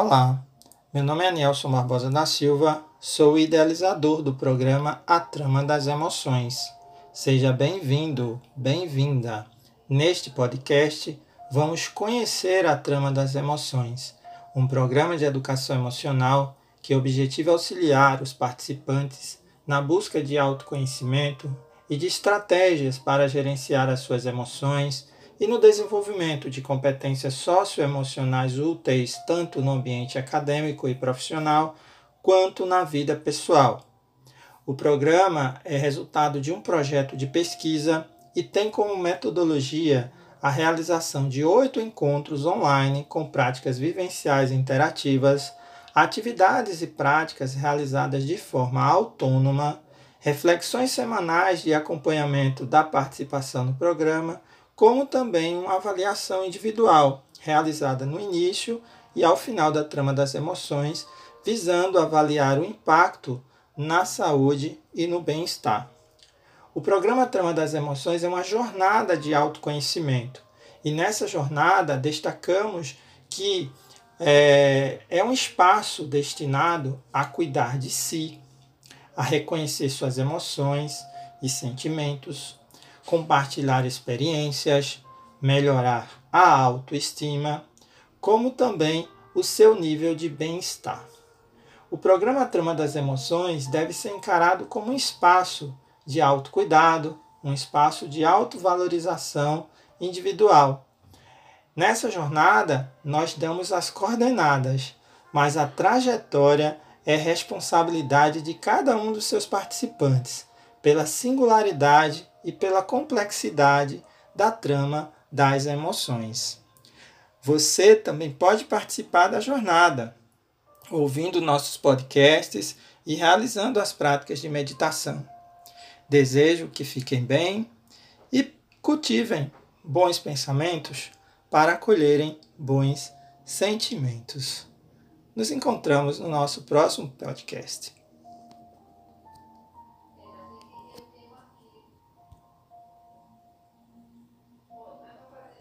Olá, meu nome é Nelson Barbosa da Silva, sou o idealizador do programa A Trama das Emoções. Seja bem-vindo, bem-vinda. Neste podcast, vamos conhecer a trama das emoções, um programa de educação emocional que objetiva auxiliar os participantes na busca de autoconhecimento e de estratégias para gerenciar as suas emoções e no desenvolvimento de competências socioemocionais úteis tanto no ambiente acadêmico e profissional quanto na vida pessoal. O programa é resultado de um projeto de pesquisa e tem como metodologia a realização de oito encontros online com práticas vivenciais interativas, atividades e práticas realizadas de forma autônoma, reflexões semanais de acompanhamento da participação no programa como também uma avaliação individual, realizada no início e ao final da trama das emoções, visando avaliar o impacto na saúde e no bem-estar. O programa Trama das Emoções é uma jornada de autoconhecimento e nessa jornada destacamos que é, é um espaço destinado a cuidar de si, a reconhecer suas emoções e sentimentos, compartilhar experiências, melhorar a autoestima, como também o seu nível de bem-estar. O programa Trama das Emoções deve ser encarado como um espaço de autocuidado, um espaço de autovalorização individual. Nessa jornada, nós damos as coordenadas, mas a trajetória é responsabilidade de cada um dos seus participantes, pela singularidade e pela complexidade da trama das emoções. Você também pode participar da jornada, ouvindo nossos podcasts e realizando as práticas de meditação. Desejo que fiquem bem e cultivem bons pensamentos para acolherem bons sentimentos. Nos encontramos no nosso próximo podcast.